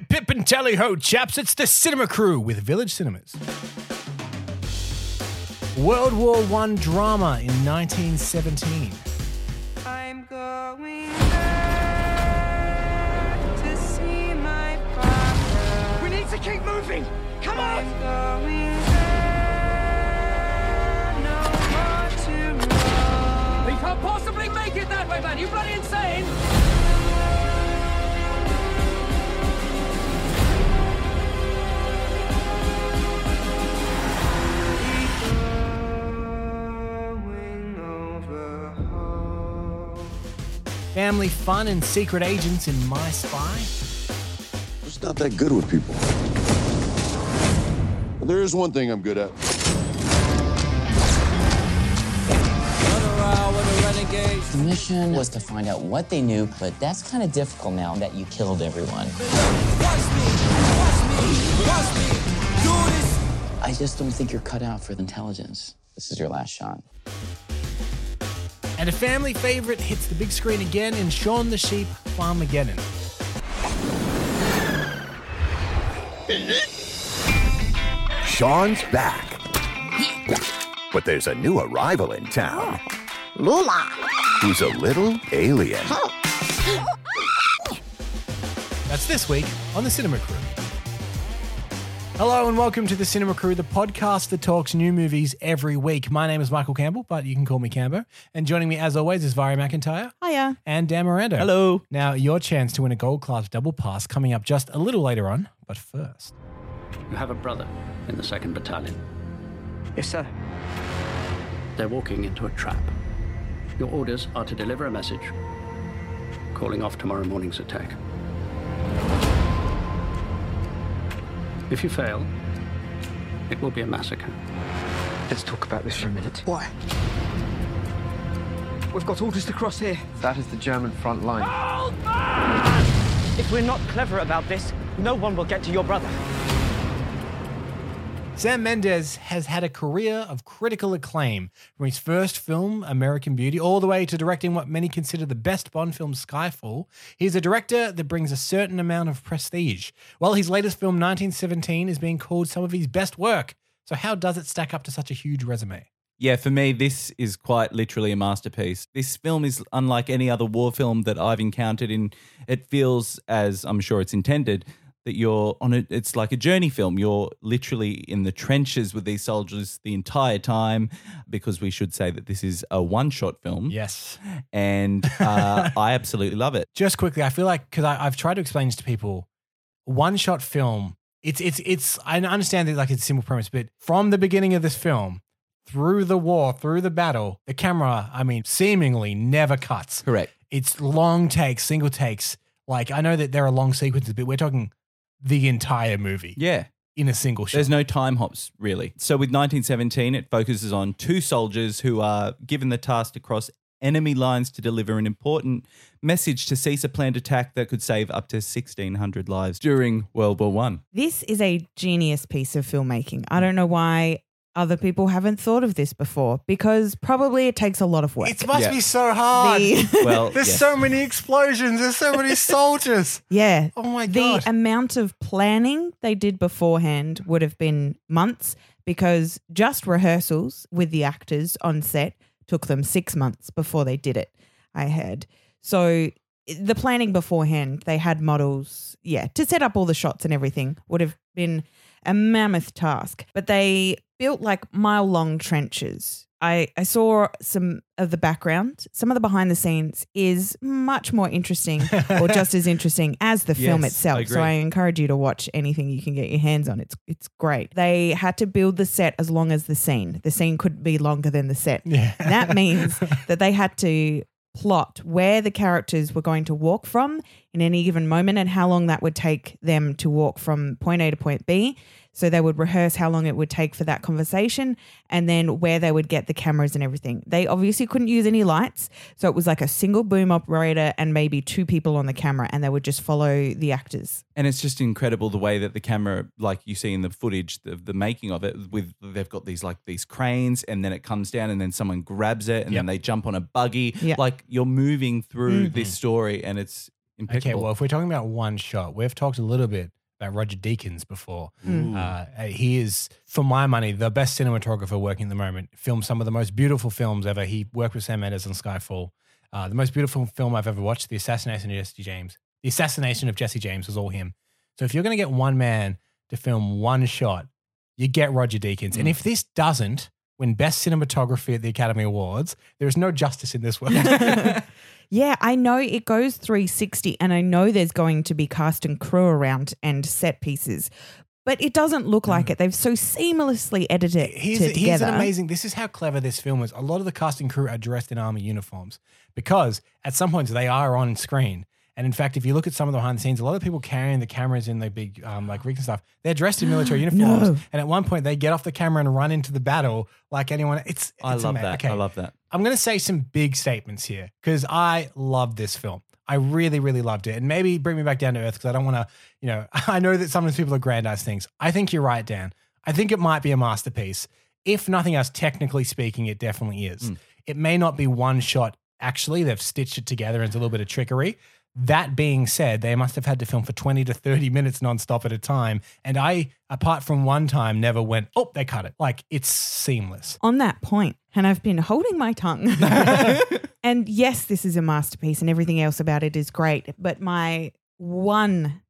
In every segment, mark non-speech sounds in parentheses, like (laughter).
Hip, pip, and tally ho, chaps. It's the Cinema Crew with Village Cinemas. World War One drama in 1917. I'm going back to see my father. We need to keep moving. Come on. Going there, no more to run. We can't possibly make it that way, man. You bloody insane. Family fun and secret agents in My Spy. Just not that good with people. But there is one thing I'm good at. The mission was to find out what they knew, but that's kind of difficult now that you killed everyone. I just don't think you're cut out for the intelligence. This is your last shot. And a family favorite hits the big screen again in Shaun the Sheep Farmageddon. Shaun's back. But there's a new arrival in town Lula. who's a little alien. That's this week on the Cinema Crew. Hello and welcome to the Cinema Crew, the podcast that talks new movies every week. My name is Michael Campbell, but you can call me Cambo. And joining me, as always, is Vari McIntyre Hiya. and Dan Miranda. Hello. Now, your chance to win a gold class double pass coming up just a little later on, but first. You have a brother in the 2nd Battalion. Yes, sir. They're walking into a trap. Your orders are to deliver a message calling off tomorrow morning's attack. If you fail, it will be a massacre. Let's talk about this for a minute. Why? We've got orders to cross here. That is the German front line. If we're not clever about this, no one will get to your brother. Sam Mendes has had a career of critical acclaim from his first film, American Beauty, all the way to directing what many consider the best Bond film, Skyfall. He's a director that brings a certain amount of prestige. Well, his latest film, 1917, is being called some of his best work. So, how does it stack up to such a huge resume? Yeah, for me, this is quite literally a masterpiece. This film is unlike any other war film that I've encountered. In it feels, as I'm sure it's intended, that you're on it. It's like a journey film. You're literally in the trenches with these soldiers the entire time. Because we should say that this is a one-shot film. Yes. and (laughs) uh, I absolutely love it. Just quickly, I feel like because I've tried to explain this to people, one shot film. It's it's it's. I understand that like it's a simple premise, but from the beginning of this film through the war, through the battle, the camera, I mean, seemingly never cuts. Correct. It's long takes, single takes. Like I know that there are long sequences, but we're talking the entire movie Yeah. in a single shot. There's no time hops, really. So with 1917, it focuses on two soldiers who are given the task to cross enemy lines to deliver an important message to cease a planned attack that could save up to 1,600 lives during World War One. This is a genius piece of filmmaking. I don't know why other people haven't thought of this before because probably it takes a lot of work. it must Yeah. be so hard. The- (laughs) Well, There's yes. so many explosions. There's so many (laughs) soldiers. yeah. Oh my god. the amount of planning they did beforehand would have been months because just rehearsals with the actors on set took them six months before they did it. I heard. So the planning beforehand, they had models, yeah, to set up all the shots and everything would have been a mammoth task. But they built like mile long trenches. I, I saw some of the background. Some of the behind the scenes is much more interesting or (laughs) just as interesting as the film Yes, itself. I so. I encourage you to watch anything you can get your hands on. It's it's great. They had to build the set as long as the scene. The scene could be longer than the set. Yeah. That means that they had to plot where the characters were going to walk from in any given moment and how long that would take them to walk from point A to point B. So they would rehearse how long it would take for that conversation and then where they would get the cameras and everything. They obviously couldn't use any lights. So it was like a single boom operator and maybe two people on the camera and they would just follow the actors. And it's just incredible the way that the camera, like you see in the footage of the making of it, with they've got these like these cranes, and then it comes down, and then someone grabs it, and Yep. then they jump on a buggy. Yeah. Like you're moving through Mhm. this story, and it's impeccable. Okay, well, if we're talking about one shot, we've talked a little bit about Roger Deakins before. Mm. Uh, he is, for my money, the best cinematographer working at the moment. Filmed some of the most beautiful films ever. He worked with Sam Mendes on Skyfall. Uh, the most beautiful film I've ever watched, The Assassination of Jesse James. The Assassination of Jesse James was all him. So if you're going to get one man to film one shot, you get Roger Deakins. And if this doesn't win Best Cinematography at the Academy Awards, there is no justice in this world. (laughs) (laughs) Yeah, I know it goes 360 and I know there's going to be cast and crew around and set pieces, but it doesn't look like mm. it. They've so seamlessly edited it together. here's an amazing. This is how clever this film is. A lot of the casting crew are dressed in army uniforms because at some points they are on screen. And in fact, if you look at some of the behind the scenes, a lot of people carrying the cameras in the big um, like rigs and stuff, they're dressed in military (gasps) uniforms. No. And at one point, they get off the camera and run into the battle like anyone. It's, I it's love ama- that. Okay. I love that. I'm going to say some big statements here because I love this film. I really, really loved it. And maybe bring me back down to earth because I don't want to, you know, (laughs) I know that sometimes people aggrandize things. I think you're right, Dan. I think it might be a masterpiece. If nothing else, technically speaking, it definitely is. It may not be one shot, actually. They've stitched it together and a little bit of trickery. That being said, they must have had to film for 20 to 30 minutes nonstop at a time. And I, apart from one time, never went, oh, they cut it. Like it's seamless. on that point, and I've been holding my tongue. (laughs) and yes, this is a masterpiece and everything else about it is great. But my one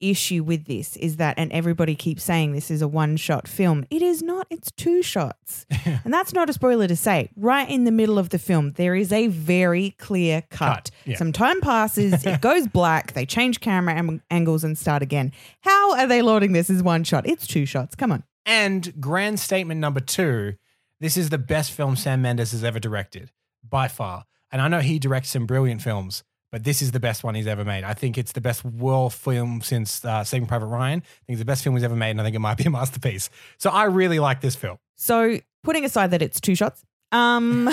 issue with this is that, and everybody keeps saying this is a one shot film. It is not, it's two shots. (laughs) and that's not a spoiler to say. Right in the middle of the film, there is a very clear cut. Cut, yeah. Some time passes, it (laughs) goes black, they change camera am- angles and start again. How are they loading this as one shot? It's two shots. Come on. And grand statement number two this is the best film Sam Mendes has ever directed by far. And I know he directs some brilliant films, but this is the best one he's ever made. I think it's the best war film since uh, Saving Private Ryan. I think it's the best film he's ever made, and I think it might be a masterpiece. So I really like this film. So, putting aside that it's two shots, um,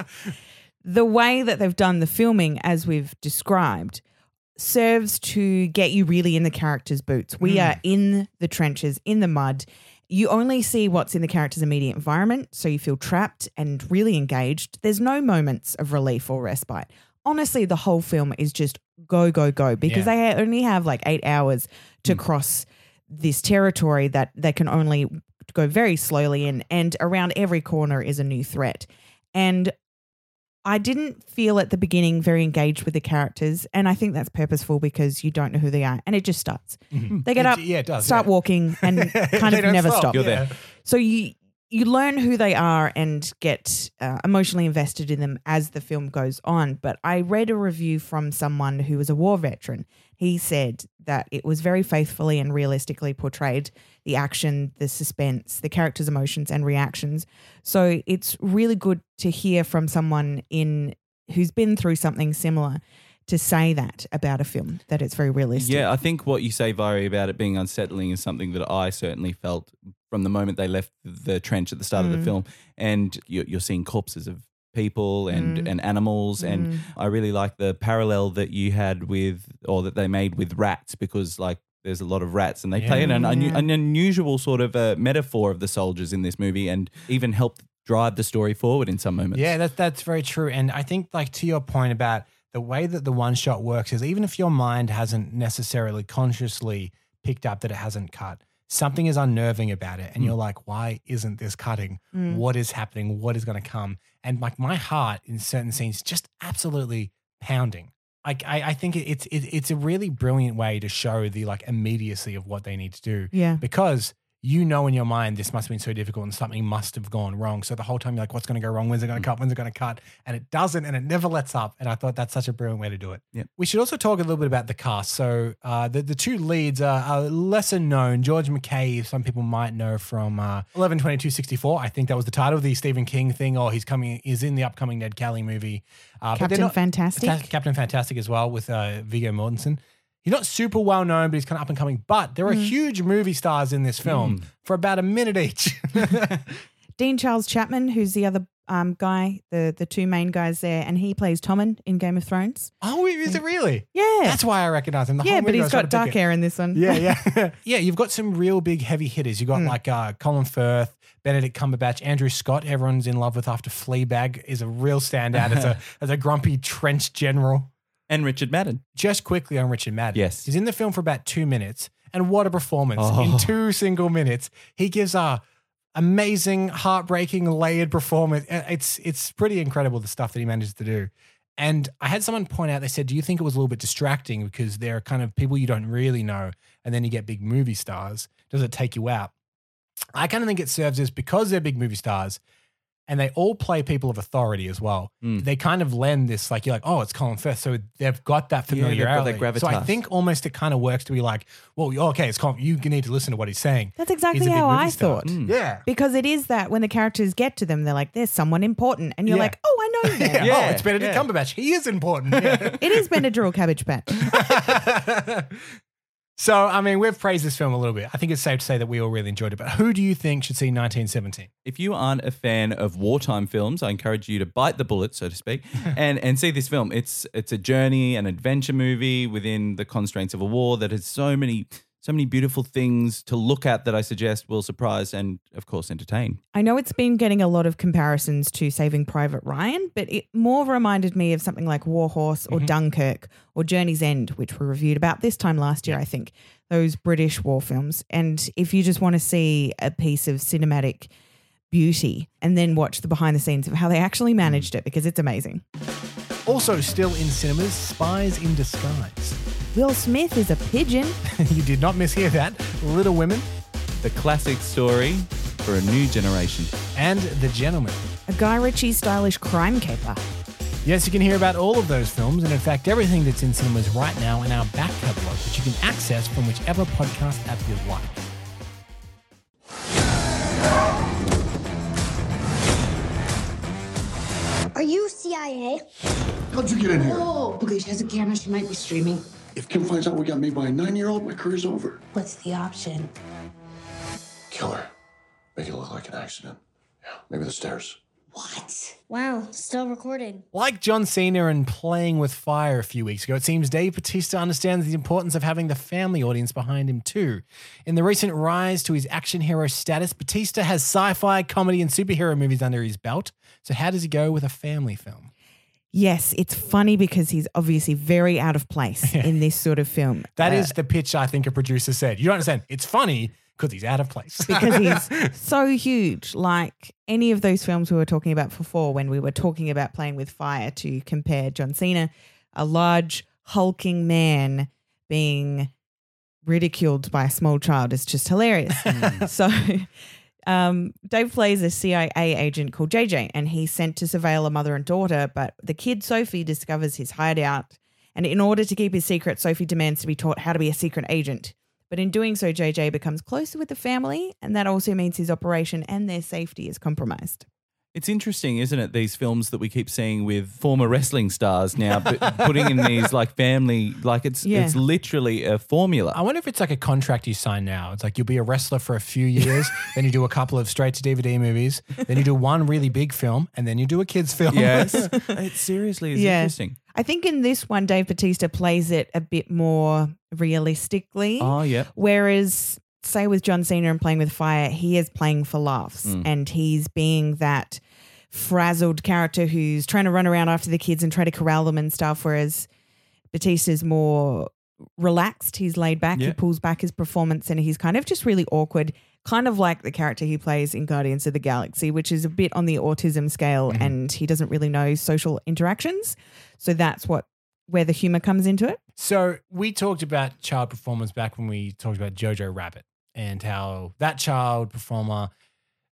(laughs) the way that they've done the filming, as we've described, serves to get you really in the characters' boots. We are in the trenches, in the mud. You only see what's in the character's immediate environment, so you feel trapped and really engaged. There's no moments of relief or respite. Honestly, the whole film is just go, go, go because Yeah. they only have like eight hours to hmm. cross this territory that they can only go very slowly in, and around every corner is a new threat. And I didn't feel at the beginning very engaged with the characters, and I think that's purposeful because you don't know who they are, and it just starts. Mm-hmm. They get It- up, yeah, it does, start yeah. walking, and (laughs) kind of never stop, stop. You're yeah. there. So you you learn who they are and get uh, emotionally invested in them as the film goes on. But I read a review from someone who was a war veteran. He said that it was very faithfully and realistically portrayed the action, the suspense, the characters' emotions and reactions. So it's really good to hear from someone in who's been through something similar to say that about a film that it's very realistic. Yeah, I think what you say, Vari, about it being unsettling is something that I certainly felt from the moment they left the trench at the start of Mm. the film. And you're, you're seeing corpses of people and, Mm. and animals. And I really like the parallel that you had with, or that they made with rats, because like there's a lot of rats and they play an, un- Yeah. an unusual sort of a metaphor of the soldiers in this movie and even helped drive the story forward in some moments. Yeah, that, that's very true. And I think, like, to your point about the way that the one shot works is even if your mind hasn't necessarily consciously picked up that it hasn't cut, something is unnerving about it. And you're like, why isn't this cutting? Mm. What is happening? What is going to come? And like, my heart in certain scenes just absolutely pounding. Like, I, I think it's, it, it's a really brilliant way to show the like immediacy of what they need to do Yeah. because you know in your mind this must have been so difficult and something must have gone wrong. So the whole time you're like, what's going to go wrong? When's it going to cut? When's it going to cut? And it doesn't, and it never lets up. And I thought that's such a brilliant way to do it. Yep. We should also talk a little bit about the cast. So uh, the the two leads are, are lesser known. George McKay, some people might know from uh, 11 22 64. I think that was the title of the Stephen King thing. Or he's coming, is in the upcoming Ned Kelly movie. Uh, but they're Captain Fantastic. Captain Fantastic as well with uh, Viggo Mortensen. He's not super well known, but he's kind of up and coming. But there are Mm. huge movie stars in this film for about a minute each. (laughs) Dean Charles Chapman, who's the other um, guy, the the two main guys there, and he plays Tommen in Game of Thrones. oh, is it really? Yeah, That's why I recognize him. The yeah, but he's got dark hair in this one. Yeah, yeah, (laughs) (laughs) yeah. You've got some real big heavy hitters. You got Hmm. like uh, Colin Firth, Benedict Cumberbatch, Andrew Scott. Everyone's in love with after Fleabag is a real standout as a as a grumpy trench general. And Richard Madden. Just quickly on Richard Madden. Yes. He's in the film for about two minutes. And what a performance. Oh. In two single minutes, he gives a amazing, heartbreaking, layered performance. It's it's pretty incredible the stuff that he manages to do. And I had someone point out, they said, Do you think it was a little bit distracting because they're kind of people you don't really know, and then you get big movie stars? Does it take you out? I kind of think it serves as because they're big movie stars and they all play people of authority as well. Mm. They kind of lend this, like, you're like, oh, it's Colin Firth. So they've got that Yeah, familiarity. got so I think almost it kind of works to be like, well, okay, it's Colin. You need to listen to what he's saying. That's He's exactly a big how I star. thought. Mm. Yeah. Because it is that when the characters get to them, they're like, there's someone important. And you're Yeah. like, oh, I know (laughs) them. Yeah. Yeah, Oh, it's Benedict yeah. Cumberbatch. He is important. (laughs) Yeah. It is Benadryl Cabbage Patch. (laughs) so, I mean, we've praised this film a little bit. I think it's safe to say that we all really enjoyed it. But who do you think should see 1917? If you aren't a fan of wartime films, I encourage you to bite the bullet, so to speak, (laughs) and and see this film. It's it's a journey, an adventure movie within the constraints of a war that has so many so many beautiful things to look at that I suggest will surprise and of course entertain. I know it's been getting a lot of comparisons to Saving Private Ryan, but it more reminded me of something like War Horse or mm-hmm. Dunkirk or Journey's End, which we reviewed about this time last year, I think. Those British war films. And if you just want to see a piece of cinematic beauty and then watch the behind the scenes of how they actually mm. managed it, because it's amazing. Also, still in cinemas, Spies in Disguise. Will Smith is a pigeon. (laughs) you did not mishear that. Little Women The classic story for a new generation. and The Gentlemen. A Guy Ritchie stylish crime caper. Yes, you can hear about all of those films and, in fact, everything that's in cinemas right now in our back catalogue, which you can access from whichever podcast app you like. Are you CIA? How'd you get in here? Oh, okay, she has a camera. She might be streaming. If Kim finds out we got made by a nine-year-old, my career's over. What's the option? Kill her. Make it look like an accident. Yeah, maybe the stairs. What? Wow, still recording. Like John Cena and Playing with Fire a few weeks ago, it seems Dave Batista understands the importance of having the family audience behind him too. In the recent rise to his action hero status, Batista has sci fi, comedy, and superhero movies under his belt. So, how does he go with a family film? Yes, it's funny because he's obviously very out of place (laughs) in this sort of film. That Uh, is the pitch I think a producer said. You don't understand. It's funny because he's out of place. (laughs) because he's (laughs) so huge. Like any of those films we were talking about before, when we were talking about playing with fire, to compare John Cena, a large hulking man being ridiculed by a small child is just hilarious. so. Um, Dave plays a CIA agent called JJ, and he's sent to surveil a mother and daughter. But the kid Sophie discovers his hideout, and in order to keep his secret, Sophie demands to be taught how to be a secret agent. But in doing so, JJ becomes closer with the family, and that also means his operation and their safety is compromised. It's interesting, isn't it? These films that we keep seeing with former wrestling stars now, but (laughs) putting in these like family, like it's Yeah. it's literally a formula. I wonder if it's like a contract you sign now. It's like you'll be a wrestler for a few years, (laughs) then you do a couple of straight to DVD movies, then you do one really big film, and then you do a kids film. Yes, (laughs) it seriously is Yeah. interesting. I think in this one, Dave Batista plays it a bit more realistically. Oh, yeah. Whereas, say, with John Cena and playing with fire, he is playing for laughs Mm. and he's being that frazzled character who's trying to run around after the kids and try to corral them and stuff. Whereas Batista's more relaxed, he's laid back, Yeah. he pulls back his performance and he's kind of just really awkward. Kind of like the character he plays in Guardians of the Galaxy, which is a bit on the autism scale, Mm-hmm. and he doesn't really know social interactions. So that's what where the humor comes into it. So we talked about child performance back when we talked about Jojo Rabbit and how that child performer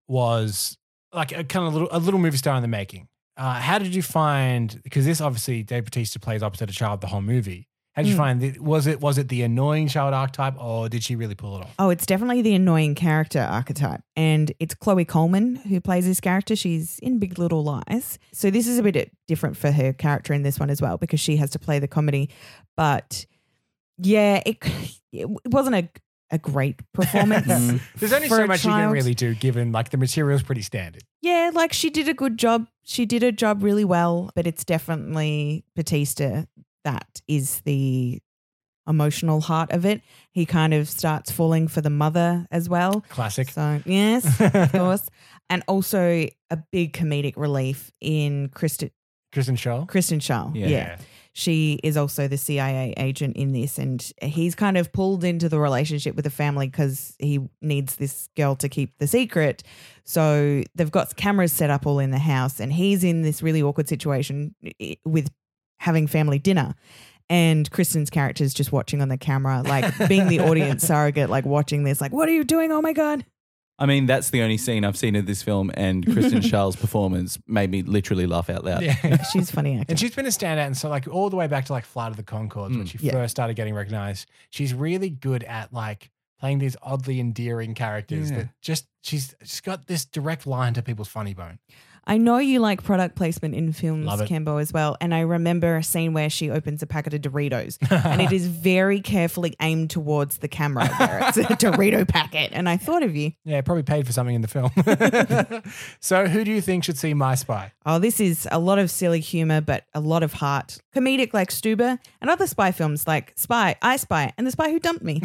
was like a kind of little a little movie star in the making. Uh, how did you find? Because this obviously Dave Batista plays opposite a child the whole movie. How did you Mm. find? The, was it was it the annoying child archetype, or did she really pull it off? Oh, it's definitely the annoying character archetype. And it's Chloe Coleman who plays this character. She's in Big Little Lies. So this is a bit different for her character in this one as well because she has to play the comedy. But yeah, it, it wasn't a, a great performance. (laughs) Mm. There's only for so a much you can really do, given like the material is pretty standard. Yeah, like she did a good job. She did a job really well, but it's definitely Batista that is the emotional heart of it. He kind of starts falling for the mother as well. Classic. So, yes, of (laughs) course. And also a big comedic relief in Kristen Kristen Schaal. Kristen Schaal. Yeah. Yeah. She is also the CIA agent in this, and he's kind of pulled into the relationship with the family because he needs this girl to keep the secret. So they've got cameras set up all in the house, and he's in this really awkward situation with having family dinner. And Kristen's character is just watching on the camera, like being the (laughs) audience surrogate, like watching this, like, what are you doing? Oh my God. I mean, that's the only scene I've seen of this film, and Kristen (laughs) Schaal's performance made me literally laugh out loud. Yeah. She's funny actor. And she's been a standout. And so, like, all the way back to like Flight of the Conchords when Mm. she Yeah. first started getting recognized, she's really good at like playing these oddly endearing characters Yeah. that just, she's, she's got this direct line to people's funny bone. I know you like product placement in films, Love it. Cambo, as well. And I remember a scene where she opens a packet of Doritos and it is (laughs) very carefully aimed towards the camera where it's a (laughs) Dorito packet. And I thought of you. Yeah, probably paid for something in the film. (laughs) so, who do you think should see My Spy? Oh, this is a lot of silly humor, but a lot of heart. Comedic like Stuber and other spy films like Spy, I Spy, and The Spy Who Dumped Me.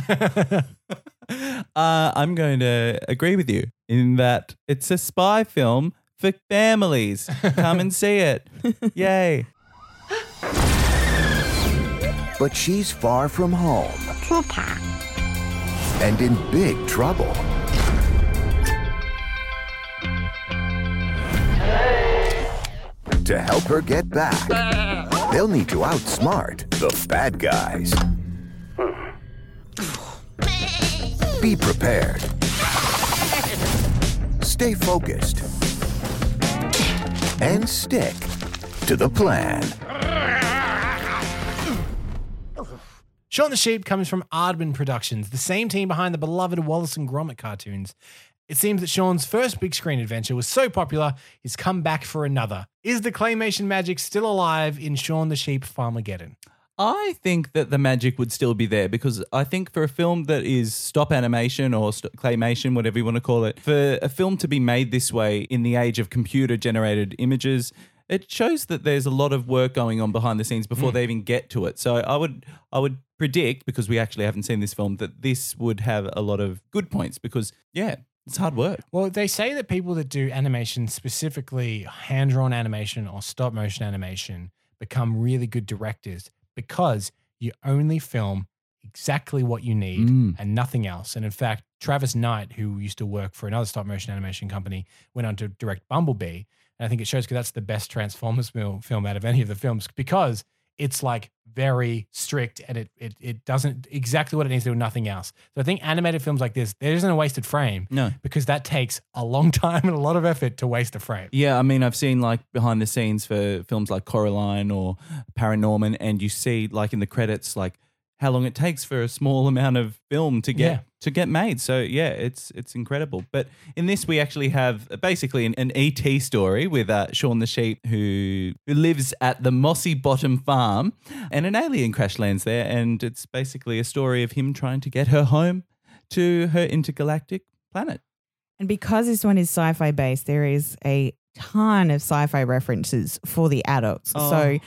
Uh, I'm going to agree with you in that it's a spy film for families. Come and see it. (laughs) Yay. But she's far from home and in big trouble. To help her get back, they'll need to outsmart the bad guys. Be prepared. Stay focused. And stick to the plan. Shaun the Sheep comes from Aardman Productions, the same team behind the beloved Wallace and Gromit cartoons. It seems that Shaun's first big screen adventure was so popular, he's come back for another. Is the claymation magic still alive in Shaun the Sheep Farmageddon? I think that the magic would still be there because I think for a film that is stop animation or st- claymation, whatever you want to call it, for a film to be made this way in the age of computer generated images, it shows that there's a lot of work going on behind the scenes before mm. they even get to it. So I would I would predict because we actually haven't seen this film that this would have a lot of good points because yeah, it's hard work. Well, they say that people that do animation, specifically hand drawn animation or stop motion animation, become really good directors because you only film exactly what you need Mm. and nothing else. And in fact, Travis Knight, who used to work for another stop motion animation company, went on to direct Bumblebee. And I think it shows because that's the best Transformers film, film out of any of the films because it's like very strict and it, it it doesn't exactly what it needs to do, nothing else. So I think animated films like this, there isn't a wasted frame No. because that takes a long (laughs) time and a lot of effort to waste a frame. Yeah, I mean, I've seen like behind the scenes for films like Coraline or Paranorman, and you see like in the credits like how long it takes for a small (laughs) amount of film to get Yeah. to get made. So yeah, it's it's incredible. But in this, we actually have basically an, an ET story with uh, Shaun the sheep who who lives at the Mossy Bottom Farm, and an alien crash lands there, and it's basically a story of him trying to get her home to her intergalactic planet. And because this one is sci fi based, there is a ton of sci fi references for the adults. Oh. So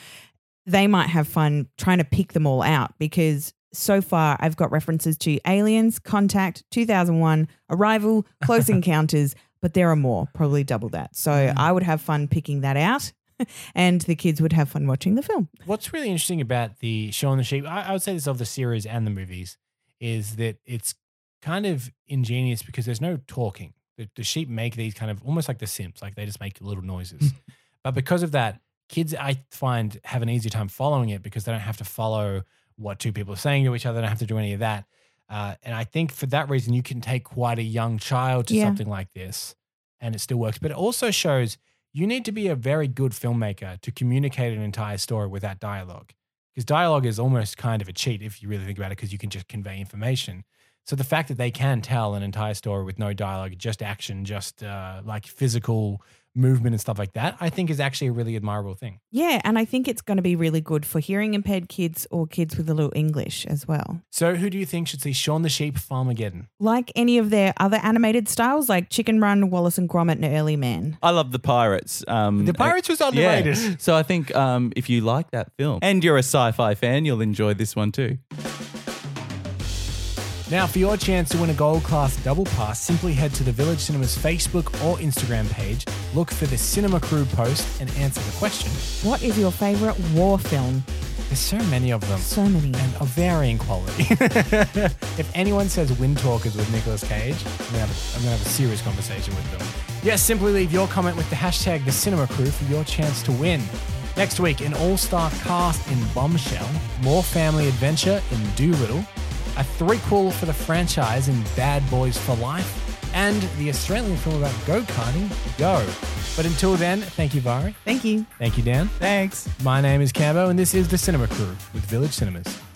they might have fun trying to pick them all out because so far I've got references to Aliens, Contact, 2001, Arrival, (laughs) Close Encounters, but there are more, probably double that. So I would have fun picking that out. (laughs) And the kids would have fun watching the film. What's really interesting about the Shaun the Sheep, I, I would say this of the series and the movies, is that it's kind of ingenious because there's no talking. The, the sheep make these kind of almost like the Sims, like they just make little noises. (laughs) but because of that, kids I find have an easier time following it because they don't have to follow what two people are saying to each other. They don't have to do any of that. Uh, and I think for that reason, you can take quite a young child to Yeah. something like this and it still works. But it also shows you need to be a very good filmmaker to communicate an entire story without dialogue. Because dialogue is almost kind of a cheat if you really think about it, because you can just convey information. So the fact that they can tell an entire story with no dialogue, just action, just uh, like physical movement and stuff like that, I think is actually a really admirable thing. Yeah. And I think it's going to be really good for hearing impaired kids or kids with a little English as well. So who do you think should see Shaun the Sheep Farmageddon? like any of their other animated styles, like Chicken Run, Wallace and Gromit, and Early Man. I love the Pirates. Um, The Pirates was yeah. underrated. So I think um, if you like that film and you're a sci-fi fan, you'll enjoy this one too. Now, for your chance to win a gold class double pass, simply head to the Village Cinemas Facebook or Instagram page, look for the Cinema Crew post, and answer the question. What is your favorite war film? There's so many of them. So many. And of varying quality. (laughs) if anyone says Wind Talkers with Nicolas Cage, I'm gonna, have a, I'm gonna have a serious conversation with them. Yes, simply leave your comment with the hashtag the Cinema Crew for your chance to win. Next week, an all-star cast in Bombshell, more family adventure in Dolittle, a threequel for the franchise in Bad Boys for Life, and the Australian film about go-karting, Go. But until then, thank you, Vari. Thank you. Thank you, Dan. Thanks. My name is Cambo, and this is the Cinema Crew with Village Cinemas.